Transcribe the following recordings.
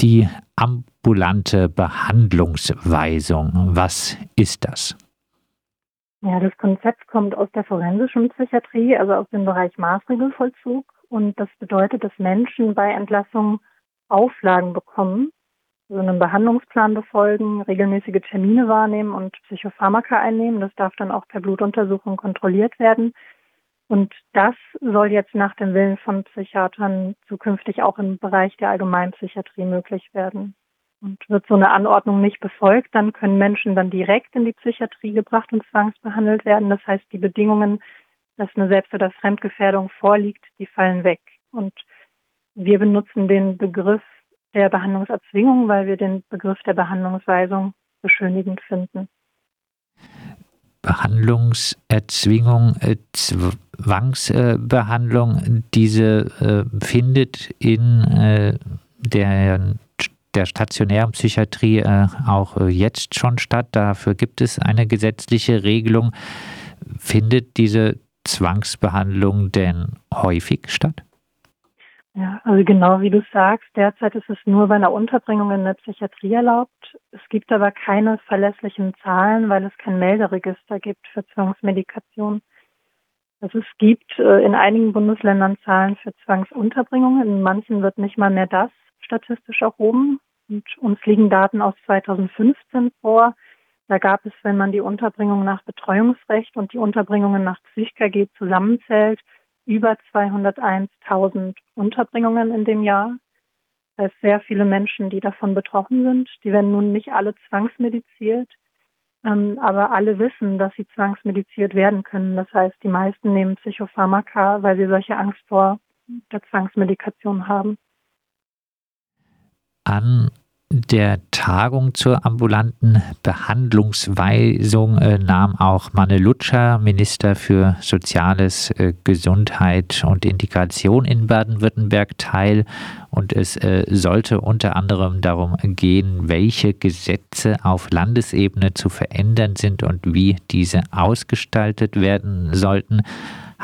die ambulante Behandlungsweisung. Was ist das? Ja, das Konzept kommt aus der forensischen Psychiatrie, also aus dem Bereich Maßregelvollzug. Und das bedeutet, dass Menschen bei Entlassung Auflagen bekommen, so einen Behandlungsplan befolgen, regelmäßige Termine wahrnehmen und Psychopharmaka einnehmen. Das darf dann auch per Blutuntersuchung kontrolliert werden. Und das soll jetzt nach dem Willen von Psychiatern zukünftig auch im Bereich der Allgemeinpsychiatrie möglich werden. Und wird so eine Anordnung nicht befolgt, dann können Menschen dann direkt in die Psychiatrie gebracht und zwangsbehandelt werden. Das heißt, die Bedingungen, dass eine Selbst- oder Fremdgefährdung vorliegt, die fallen weg. Und wir benutzen den Begriff der Behandlungserzwingung, weil wir den Begriff der Behandlungsweisung beschönigend finden. Behandlungserzwingung, äh, Zwangsbehandlung, diese äh, findet in äh, der, der stationären Psychiatrie auch jetzt schon statt. Dafür gibt es eine gesetzliche Regelung. Findet diese Zwangsbehandlung denn häufig statt? Ja, also genau wie du sagst, derzeit ist es nur bei einer Unterbringung in der Psychiatrie erlaubt. Es gibt aber keine verlässlichen Zahlen, weil es kein Melderegister gibt für Zwangsmedikation. Also es gibt äh, in einigen Bundesländern Zahlen für Zwangsunterbringungen, in manchen wird nicht mal mehr das statistisch erhoben. Und uns liegen Daten aus 2015 vor. Da gab es, wenn man die Unterbringung nach Betreuungsrecht und die Unterbringungen nach PsychKG zusammenzählt, über 201.000 Unterbringungen in dem Jahr. Das heißt, sehr viele Menschen, die davon betroffen sind. Die werden nun nicht alle zwangsmediziert, aber alle wissen, dass sie zwangsmediziert werden können. Das heißt, die meisten nehmen Psychopharmaka, weil sie solche Angst vor der Zwangsmedikation haben. An der Tagung zur ambulanten Behandlungsweisung äh, nahm auch Manne Lutscher, Minister für Soziales, äh, Gesundheit und Integration in Baden-Württemberg teil. Und es äh, sollte unter anderem darum gehen, welche Gesetze auf Landesebene zu verändern sind und wie diese ausgestaltet werden sollten.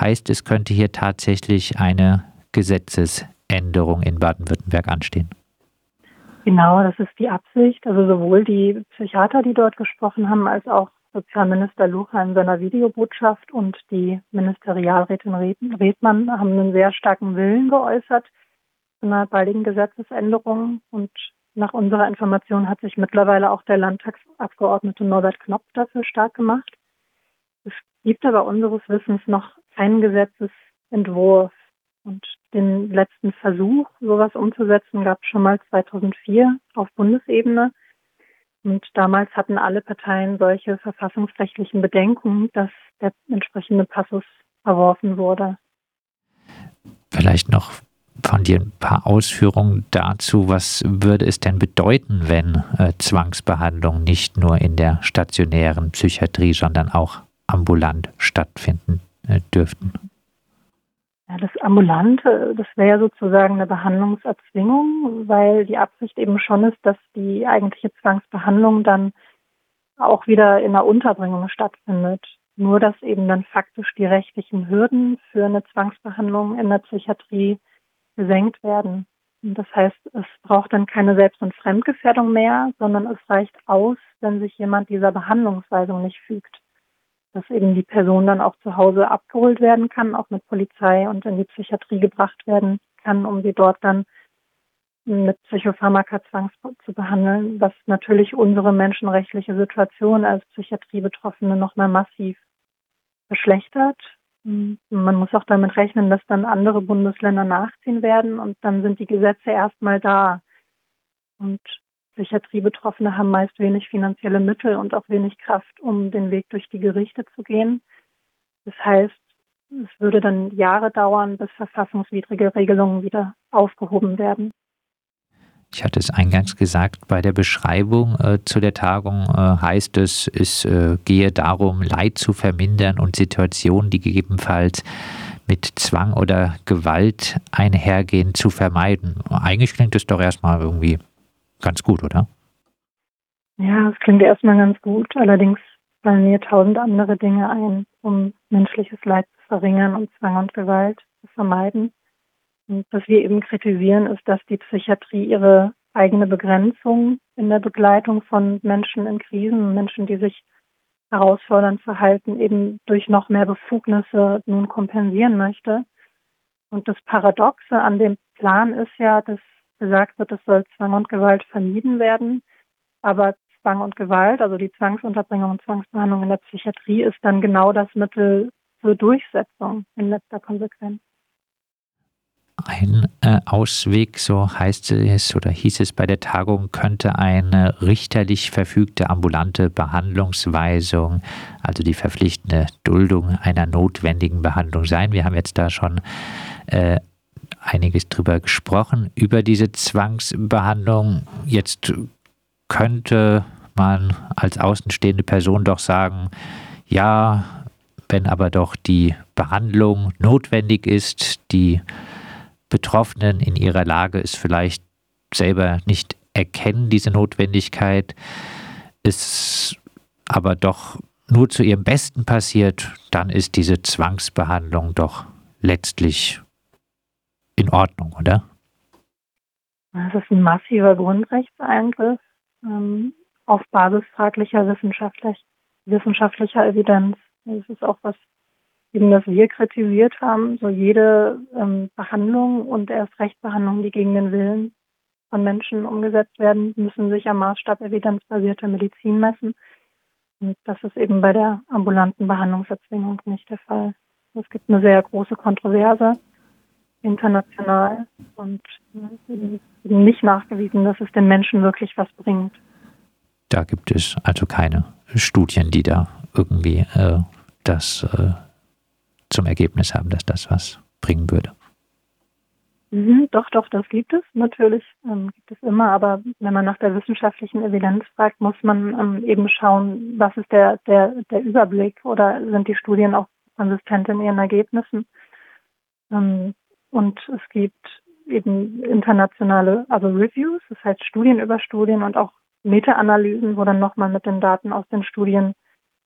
Heißt, es könnte hier tatsächlich eine Gesetzesänderung in Baden-Württemberg anstehen. Genau, das ist die Absicht. Also sowohl die Psychiater, die dort gesprochen haben, als auch Sozialminister Lucha in seiner Videobotschaft und die Ministerialrätin Redmann haben einen sehr starken Willen geäußert zu einer baldigen Gesetzesänderung. Und nach unserer Information hat sich mittlerweile auch der Landtagsabgeordnete Norbert Knopf dafür stark gemacht. Es gibt aber unseres Wissens noch keinen Gesetzesentwurf und den letzten Versuch, sowas umzusetzen, gab es schon mal 2004 auf Bundesebene. Und damals hatten alle Parteien solche verfassungsrechtlichen Bedenken, dass der entsprechende Passus verworfen wurde. Vielleicht noch von dir ein paar Ausführungen dazu. Was würde es denn bedeuten, wenn äh, Zwangsbehandlungen nicht nur in der stationären Psychiatrie, sondern auch ambulant stattfinden äh, dürften? Ja, das Ambulante, das wäre sozusagen eine Behandlungserzwingung, weil die Absicht eben schon ist, dass die eigentliche Zwangsbehandlung dann auch wieder in der Unterbringung stattfindet. Nur dass eben dann faktisch die rechtlichen Hürden für eine Zwangsbehandlung in der Psychiatrie gesenkt werden. Das heißt, es braucht dann keine Selbst- und Fremdgefährdung mehr, sondern es reicht aus, wenn sich jemand dieser Behandlungsweisung nicht fügt dass eben die Person dann auch zu Hause abgeholt werden kann, auch mit Polizei und in die Psychiatrie gebracht werden kann, um sie dort dann mit Psychopharmaka zwangs zu behandeln, was natürlich unsere menschenrechtliche Situation als Psychiatriebetroffene nochmal massiv verschlechtert. Man muss auch damit rechnen, dass dann andere Bundesländer nachziehen werden und dann sind die Gesetze erstmal da. Und Psychiatriebetroffene haben meist wenig finanzielle Mittel und auch wenig Kraft, um den Weg durch die Gerichte zu gehen. Das heißt, es würde dann Jahre dauern, bis verfassungswidrige Regelungen wieder aufgehoben werden. Ich hatte es eingangs gesagt, bei der Beschreibung äh, zu der Tagung äh, heißt es, es äh, gehe darum, Leid zu vermindern und Situationen, die gegebenenfalls mit Zwang oder Gewalt einhergehen, zu vermeiden. Eigentlich klingt es doch erstmal irgendwie ganz gut, oder? Ja, es klingt erstmal ganz gut. Allerdings fallen mir tausend andere Dinge ein, um menschliches Leid zu verringern und Zwang und Gewalt zu vermeiden. Und was wir eben kritisieren, ist, dass die Psychiatrie ihre eigene Begrenzung in der Begleitung von Menschen in Krisen, Menschen, die sich herausfordernd verhalten, eben durch noch mehr Befugnisse nun kompensieren möchte. Und das Paradoxe an dem Plan ist ja, dass gesagt wird, es soll Zwang und Gewalt vermieden werden. Aber Zwang und Gewalt, also die Zwangsunterbringung und Zwangsbehandlung in der Psychiatrie, ist dann genau das Mittel zur Durchsetzung in letzter Konsequenz. Ein äh, Ausweg, so heißt es oder hieß es bei der Tagung, könnte eine richterlich verfügte ambulante Behandlungsweisung, also die verpflichtende Duldung einer notwendigen Behandlung sein. Wir haben jetzt da schon äh, einiges drüber gesprochen, über diese Zwangsbehandlung. Jetzt könnte man als außenstehende Person doch sagen, ja, wenn aber doch die Behandlung notwendig ist, die Betroffenen in ihrer Lage es vielleicht selber nicht erkennen, diese Notwendigkeit, es aber doch nur zu ihrem Besten passiert, dann ist diese Zwangsbehandlung doch letztlich in Ordnung, oder? Das ist ein massiver Grundrechtseingriff ähm, auf Basis fraglicher wissenschaftlich, wissenschaftlicher Evidenz. Das ist auch was, eben das wir kritisiert haben. So jede ähm, Behandlung und erst recht Behandlungen, die gegen den Willen von Menschen umgesetzt werden, müssen sich am Maßstab evidenzbasierter Medizin messen. Und das ist eben bei der ambulanten Behandlungserzwingung nicht der Fall. Es gibt eine sehr große Kontroverse international und nicht nachgewiesen, dass es den Menschen wirklich was bringt. Da gibt es also keine Studien, die da irgendwie äh, das äh, zum Ergebnis haben, dass das was bringen würde. Mhm, doch, doch, das gibt es. Natürlich ähm, gibt es immer, aber wenn man nach der wissenschaftlichen Evidenz fragt, muss man ähm, eben schauen, was ist der, der, der Überblick oder sind die Studien auch konsistent in ihren Ergebnissen. Ähm, und es gibt eben internationale, also Reviews, das heißt Studien über Studien und auch Meta-Analysen, wo dann nochmal mit den Daten aus den Studien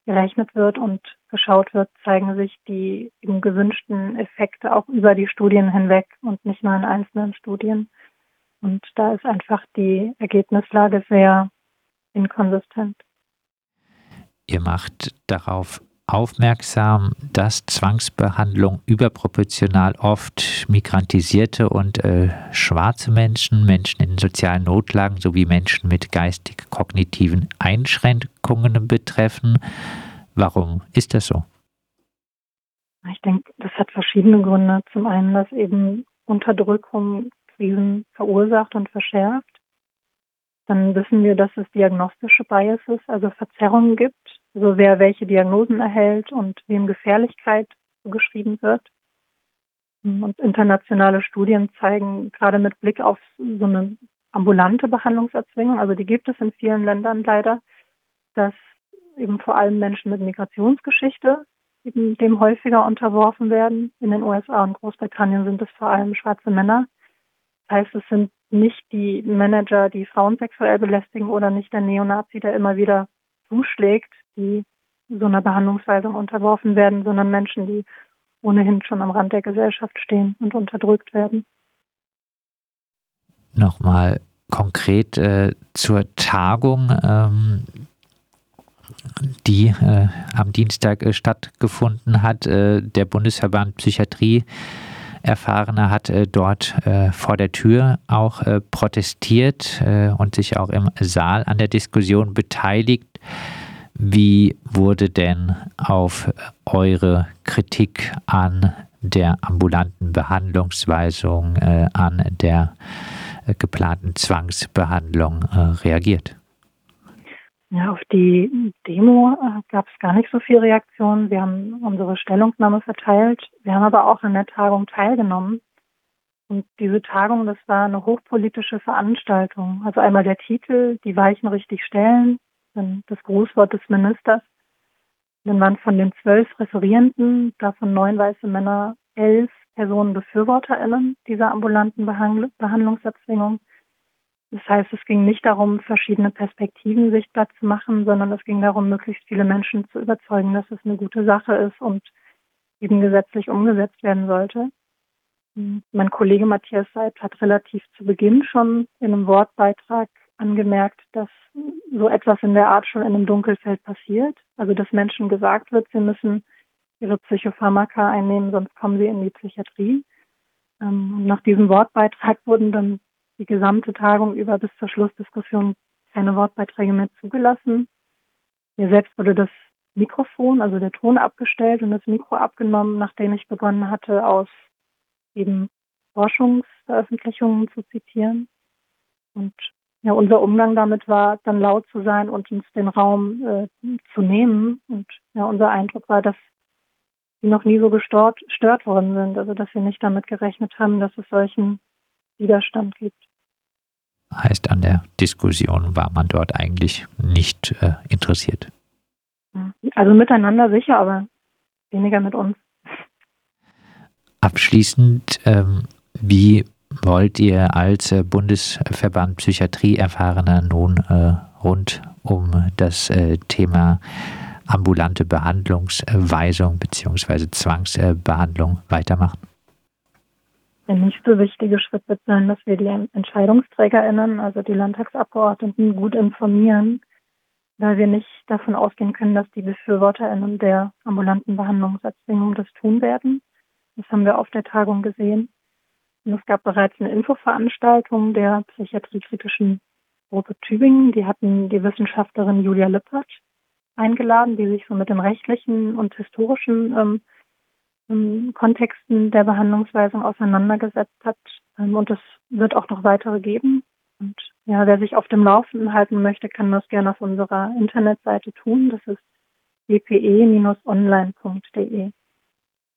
gerechnet wird und geschaut wird, zeigen sich die eben gewünschten Effekte auch über die Studien hinweg und nicht nur in einzelnen Studien. Und da ist einfach die Ergebnislage sehr inkonsistent. Ihr macht darauf aufmerksam, dass Zwangsbehandlung überproportional oft migrantisierte und äh, schwarze Menschen, Menschen in sozialen Notlagen sowie Menschen mit geistig-kognitiven Einschränkungen betreffen. Warum ist das so? Ich denke, das hat verschiedene Gründe. Zum einen, dass eben Unterdrückung Krisen verursacht und verschärft. Dann wissen wir, dass es diagnostische Biases, also Verzerrungen gibt also wer welche Diagnosen erhält und wem Gefährlichkeit zugeschrieben wird. Und internationale Studien zeigen gerade mit Blick auf so eine ambulante Behandlungserzwingung, also die gibt es in vielen Ländern leider, dass eben vor allem Menschen mit Migrationsgeschichte eben dem häufiger unterworfen werden. In den USA und Großbritannien sind es vor allem schwarze Männer. Das heißt, es sind nicht die Manager, die Frauen sexuell belästigen oder nicht der Neonazi, der immer wieder zuschlägt, die so einer Behandlungsweisung unterworfen werden, sondern Menschen, die ohnehin schon am Rand der Gesellschaft stehen und unterdrückt werden. Nochmal konkret äh, zur Tagung, ähm, die äh, am Dienstag äh, stattgefunden hat. Äh, der Bundesverband Psychiatrie Erfahrene hat äh, dort äh, vor der Tür auch protestiert und sich auch im Saal an der Diskussion beteiligt. Wie wurde denn auf eure Kritik an der ambulanten Behandlungsweisung, äh, an der äh, geplanten Zwangsbehandlung äh, reagiert? Ja, auf die Demo äh, gab es gar nicht so viel Reaktion. Wir haben unsere Stellungnahme verteilt. Wir haben aber auch an der Tagung teilgenommen. Und diese Tagung, das war eine hochpolitische Veranstaltung. Also einmal der Titel, die Weichen richtig stellen, dann das Grußwort des Ministers. Dann waren von den zwölf Referierenden, davon neun weiße Männer, elf Personen BefürworterInnen dieser ambulanten Behandlungserzwingung. Das heißt, es ging nicht darum, verschiedene Perspektiven sichtbar zu machen, sondern es ging darum, möglichst viele Menschen zu überzeugen, dass es eine gute Sache ist und eben gesetzlich umgesetzt werden sollte. Mein Kollege Matthias Seib hat relativ zu Beginn schon in einem Wortbeitrag angemerkt, dass so etwas in der Art schon in einem Dunkelfeld passiert. Also dass Menschen gesagt wird, sie müssen ihre Psychopharmaka einnehmen, sonst kommen sie in die Psychiatrie. Ähm, nach diesem Wortbeitrag wurden dann die gesamte Tagung über bis zur Schlussdiskussion keine Wortbeiträge mehr zugelassen. Mir selbst wurde das Mikrofon, also der Ton abgestellt und das Mikro abgenommen, nachdem ich begonnen hatte, aus eben Forschungsveröffentlichungen zu zitieren. Und ja, unser Umgang damit war, dann laut zu sein und uns den Raum äh, zu nehmen. Und ja, unser Eindruck war, dass sie noch nie so gestört, gestört worden sind. Also dass wir nicht damit gerechnet haben, dass es solchen Widerstand gibt. Heißt, an der Diskussion war man dort eigentlich nicht äh, interessiert. Also miteinander sicher, aber weniger mit uns. Abschließend, ähm, wie wollt ihr als äh, Bundesverband Psychiatrie Erfahrener nun äh, rund um das äh, Thema ambulante Behandlungsweisung bzw. Zwangsbehandlung weitermachen? Der nächste wichtige Schritt wird sein, dass wir die EntscheidungsträgerInnen, also die Landtagsabgeordneten, gut informieren, weil wir nicht davon ausgehen können, dass die BefürworterInnen der ambulanten Behandlungserzwingung das tun werden. Das haben wir auf der Tagung gesehen. Und es gab bereits eine Infoveranstaltung der psychiatriekritischen Gruppe Tübingen. Die hatten die Wissenschaftlerin Julia Lippert eingeladen, die sich so mit den rechtlichen und historischen ähm, ähm, Kontexten der Behandlungsweisung auseinandergesetzt hat. Ähm, und es wird auch noch weitere geben. Und ja, wer sich auf dem Laufenden halten möchte, kann das gerne auf unserer Internetseite tun. Das ist bpe-online.de.